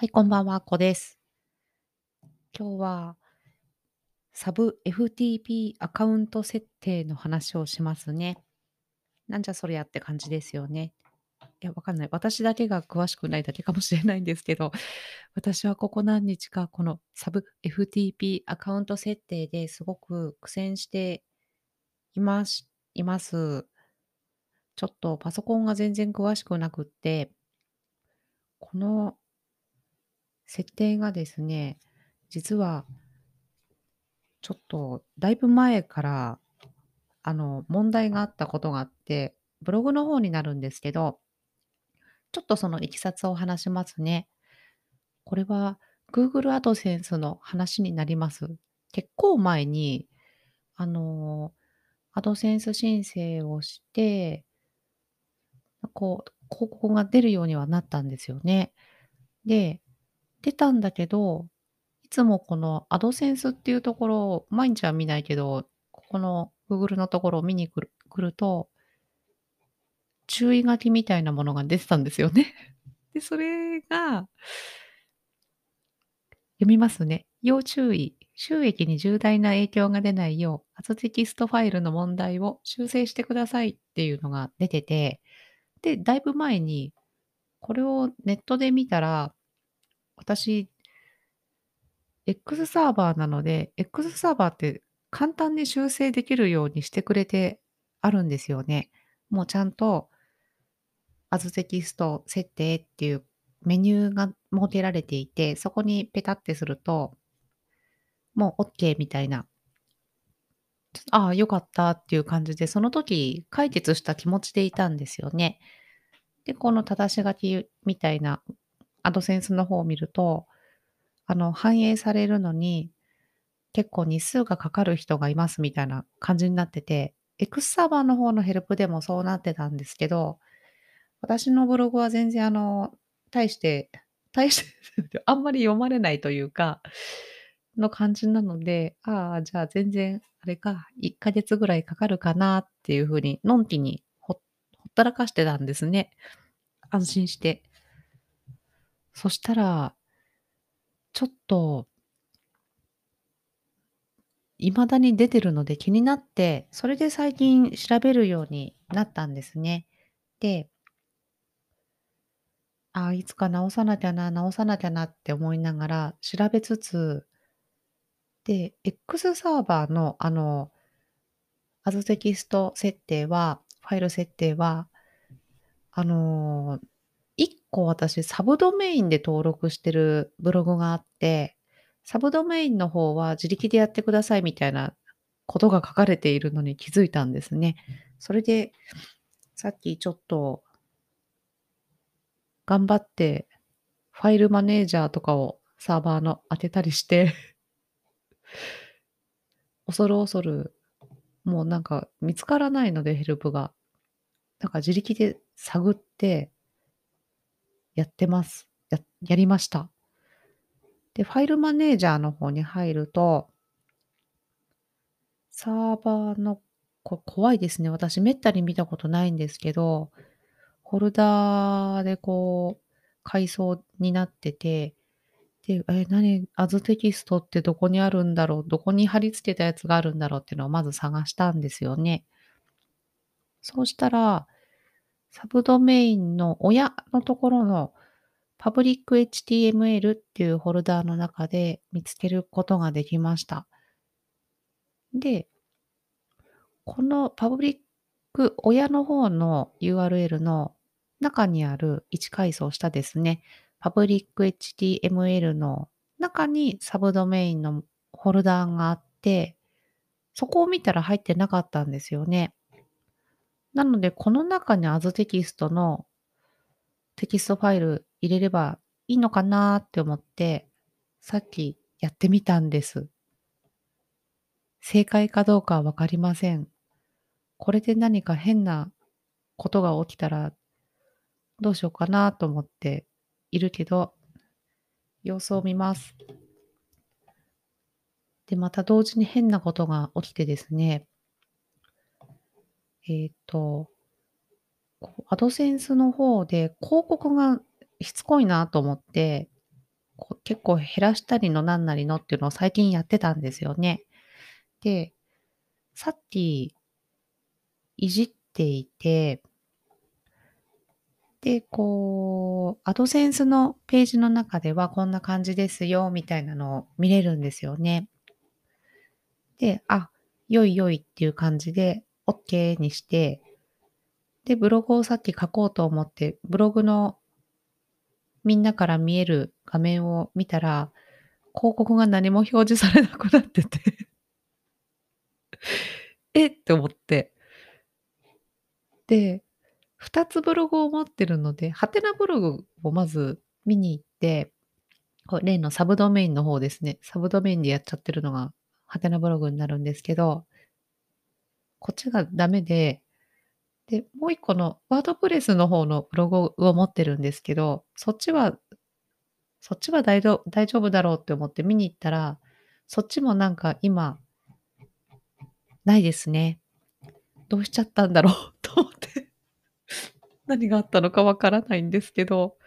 はい、こんばんは、こです。今日は、サブ FTP アカウント設定の話をしますね。なんじゃそりゃって感じですよね。いや、わかんない。私だけが詳しくないだけかもしれないんですけど、私はここ何日かこのサブ FTP アカウント設定ですごく苦戦していますいます。ちょっとパソコンが全然詳しくなくって、この設定がですね、実はちょっとだいぶ前から、あの、問題があったことがあって、ブログの方になるんですけど、ちょっとそのいきさつを話しますね。これは Google AdSense の話になります。結構前に、あの、AdSense 申請をして、こう、広告が出るようにはなったんですよね。で、出たんだけど、いつもこの AdSense っていうところを毎日は見ないけど、ここの Google のところを見に来る来ると、注意書きみたいなものが出てたんですよね。で、それが読みますね。要注意。収益に重大な影響が出ないよう、後テキストファイルの問題を修正してくださいっていうのが出てて、で、だいぶ前にこれをネットで見たら、私 X サーバーなので、X サーバーって簡単に修正できるようにしてくれてあるんですよね。もうちゃんと As テキスト設定っていうメニューが設けられていて、そこにペタってすると、もうオッケーみたいな。ああ、良かったっていう感じで、その時解決した気持ちでいたんですよね。で、この正し書きみたいなアドセンスの方を見ると、あの、反映されるのに、結構日数がかかる人がいますみたいな感じになってて、X サーバーの方のヘルプでもそうなってたんですけど、私のブログは全然あの、大して大して あんまり読まれないというか、の感じなので、ああ、じゃあ全然あれか、1ヶ月ぐらいかかるかなっていう風に、のんきにほったらかしてたんですね。安心して。そしたら、ちょっと未だに出てるので気になって、それで最近調べるようになったんですね。で、あ、いつか直さなきゃな、直さなきゃなって思いながら調べつつ、で、X サーバーのあの、As テキスト設定は、ファイル設定は、あの、1個私サブドメインで登録してるブログがあって、サブドメインの方は自力でやってくださいみたいなことが書かれているのに気づいたんですね。それで、さっきちょっと頑張ってファイルマネージャーとかをサーバーの当てたりして 恐る恐る、もうなんか見つからないのでヘルプが。なんか自力で探ってやってます。ややりました。で、ファイルマネージャーの方に入ると、サーバーのこ怖いですね。私めったに見たことないんですけど、フォルダーでこう階層になってて、で、え、何、アズテキストってどこにあるんだろう、どこに貼り付けたやつがあるんだろう？っていうのをまず探したんですよね。そうしたら、サブドメインの親のところのパブリック HTML っていうフォルダーの中で見つけることができました。で、この public 親の方の URL の中にある1階層下ですね、 public HTML の中にサブドメインのフォルダーがあって、そこを見たら入ってなかったんですよね。なので、この中に As テキストのテキストファイル入れればいいのかなって思って、さっきやってみたんです。正解かどうかわかりません。これで何か変なことが起きたらどうしようかなと思っているけど、様子を見ます。で、また同時に変なことが起きてですね、えっ、と、アドセンスの方で広告がしつこいなと思って、結構減らしたりのなんなりのっていうのを最近やってたんですよね。で、さっきいじっていてで、こう、アドセンスのページの中ではこんな感じですよみたいなのを見れるんですよね。で、あ、良い良いっていう感じで OK にして、で、ブログをさっき書こうと思って、ブログのみんなから見える画面を見たら、広告が何も表示されなくなってて えって思って。で、2つブログを持ってるので、ハテナブログをまず見に行って、例のサブドメインの方ですね。サブドメインでやっちゃってるのが、ハテナブログになるんですけど、こっちがダメで、で、もう一個のワードプレスの方のブログを持ってるんですけど、そっちは、そっちは大丈大丈夫だろうって思って見に行ったら、そっちもなんか今、ないですね。どうしちゃったんだろう と思って。何があったのかわからないんですけど、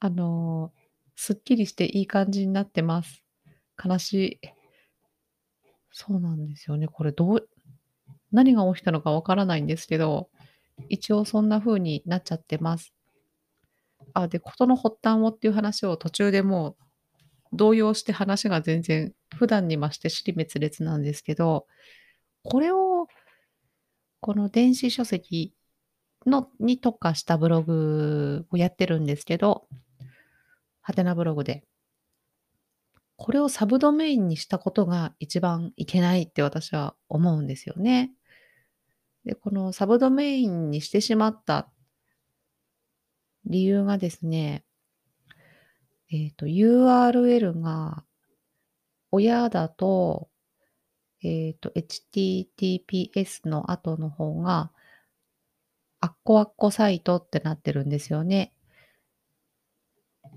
あの、すっきりしていい感じになってます。悲しい。そうなんですよね。これどう何が起きたのかわからないんですけど、一応そんな風になっちゃってます。あ、で、事の発端をっていう話を途中でもう動揺して話が全然普段に増して尻滅裂なんですけど、これをこの電子書籍のに特化したブログをやってるんですけど、ハテナブログで。これをサブドメインにしたことが一番いけないって私は思うんですよね。で、このサブドメインにしてしまった理由がですね、えっ、ー、と、URL が親だと、えっ、ー、と、https の後の方があっこあっこサイトってなってるんですよね。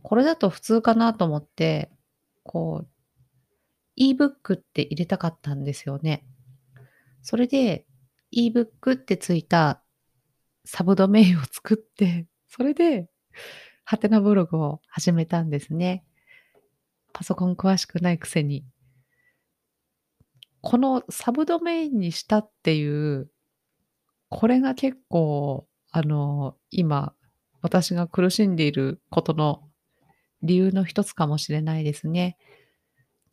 これだと普通かなと思って、こう、ebook って入れたかったんですよね。それで ebook ってついたサブドメインを作って、それでハテナブログを始めたんですね。パソコン詳しくないくせに。このサブドメインにしたっていうこれが結構、あの、今、私が苦しんでいることの理由の一つかもしれないですね。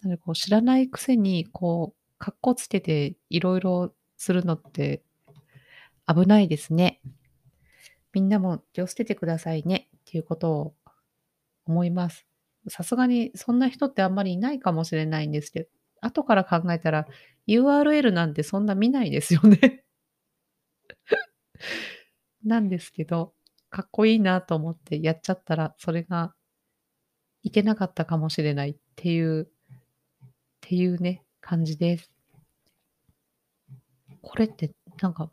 なので、こう、知らないくせに、こう、かっこつけていろいろするのって危ないですね。みんなも気をつけてくださいねっていうことを思います。さすがにそんな人ってあんまりいないかもしれないんですけど、後から考えたら URL なんてそんな見ないですよね なんですけど、かっこいいなと思ってやっちゃったら、それがいけなかったかもしれないっていう、っていうね、感じです。これってなんか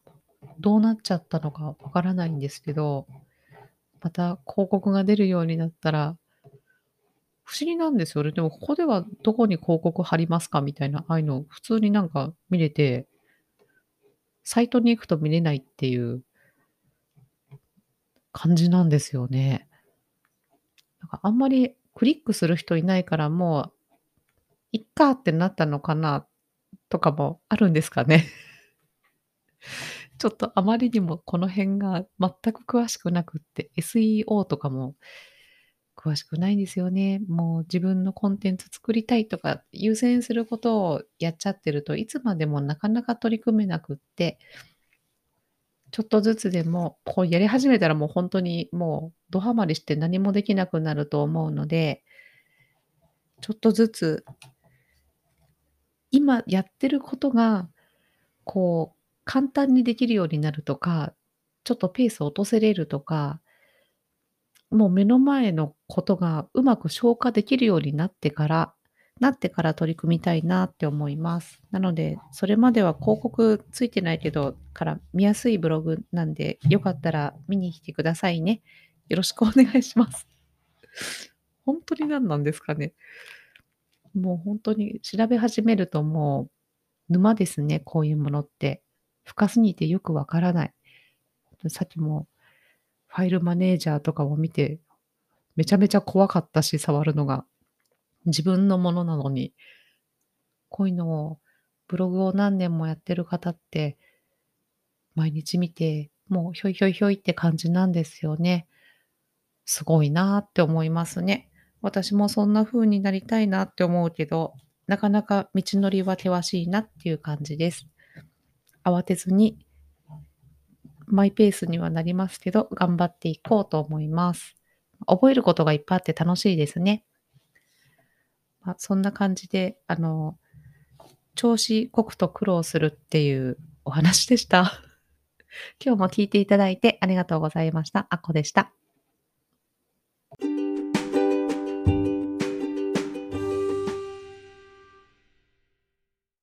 どうなっちゃったのかわからないんですけど、また広告が出るようになったら、不思議なんですよね。でもここではどこに広告貼りますかみたいな、ああいうの普通になんか見れて、サイトに行くと見れないっていう感じなんですよね。なんかあんまりクリックする人いないからもう、いっかってなったのかなとかもあるんですかね。ちょっとあまりにもこの辺が全く詳しくなくって、SEO とかも詳しくないんですよね。もう自分のコンテンツ作りたいとか優先することをやっちゃってるといつまでもなかなか取り組めなくって、ちょっとずつでもこうやり始めたらもう本当にもうドハマりして何もできなくなると思うので、ちょっとずつ今やってることがこう簡単にできるようになるとか、ちょっとペースを落とせれるとか、もう目の前のことがうまく消化できるようになってからなってから取り組みたいなって思います。なので、それまでは広告ついてないけど、から見やすいブログなんで、よかったら見に来てくださいね。よろしくお願いします。本当に何なんですかね。もう本当に調べ始めるともう沼ですね、こういうものって。深すぎてよくわからない。さっきもファイルマネージャーとかも見て、めちゃめちゃ怖かったし、触るのが。自分のものなのに。こういうのを、ブログを何年もやってる方って、毎日見て、もうひょいひょいひょいって感じなんですよね。すごいなって思いますね。私もそんな風になりたいなって思うけど、なかなか道のりは険しいなっていう感じです。慌てずに、マイペースにはなりますけど、頑張っていこうと思います。覚えることがいっぱいあって楽しいですね。まあ、そんな感じで、あの、調子こくと苦労するっていうお話でした。今日も聞いていただいてありがとうございました。あこでした。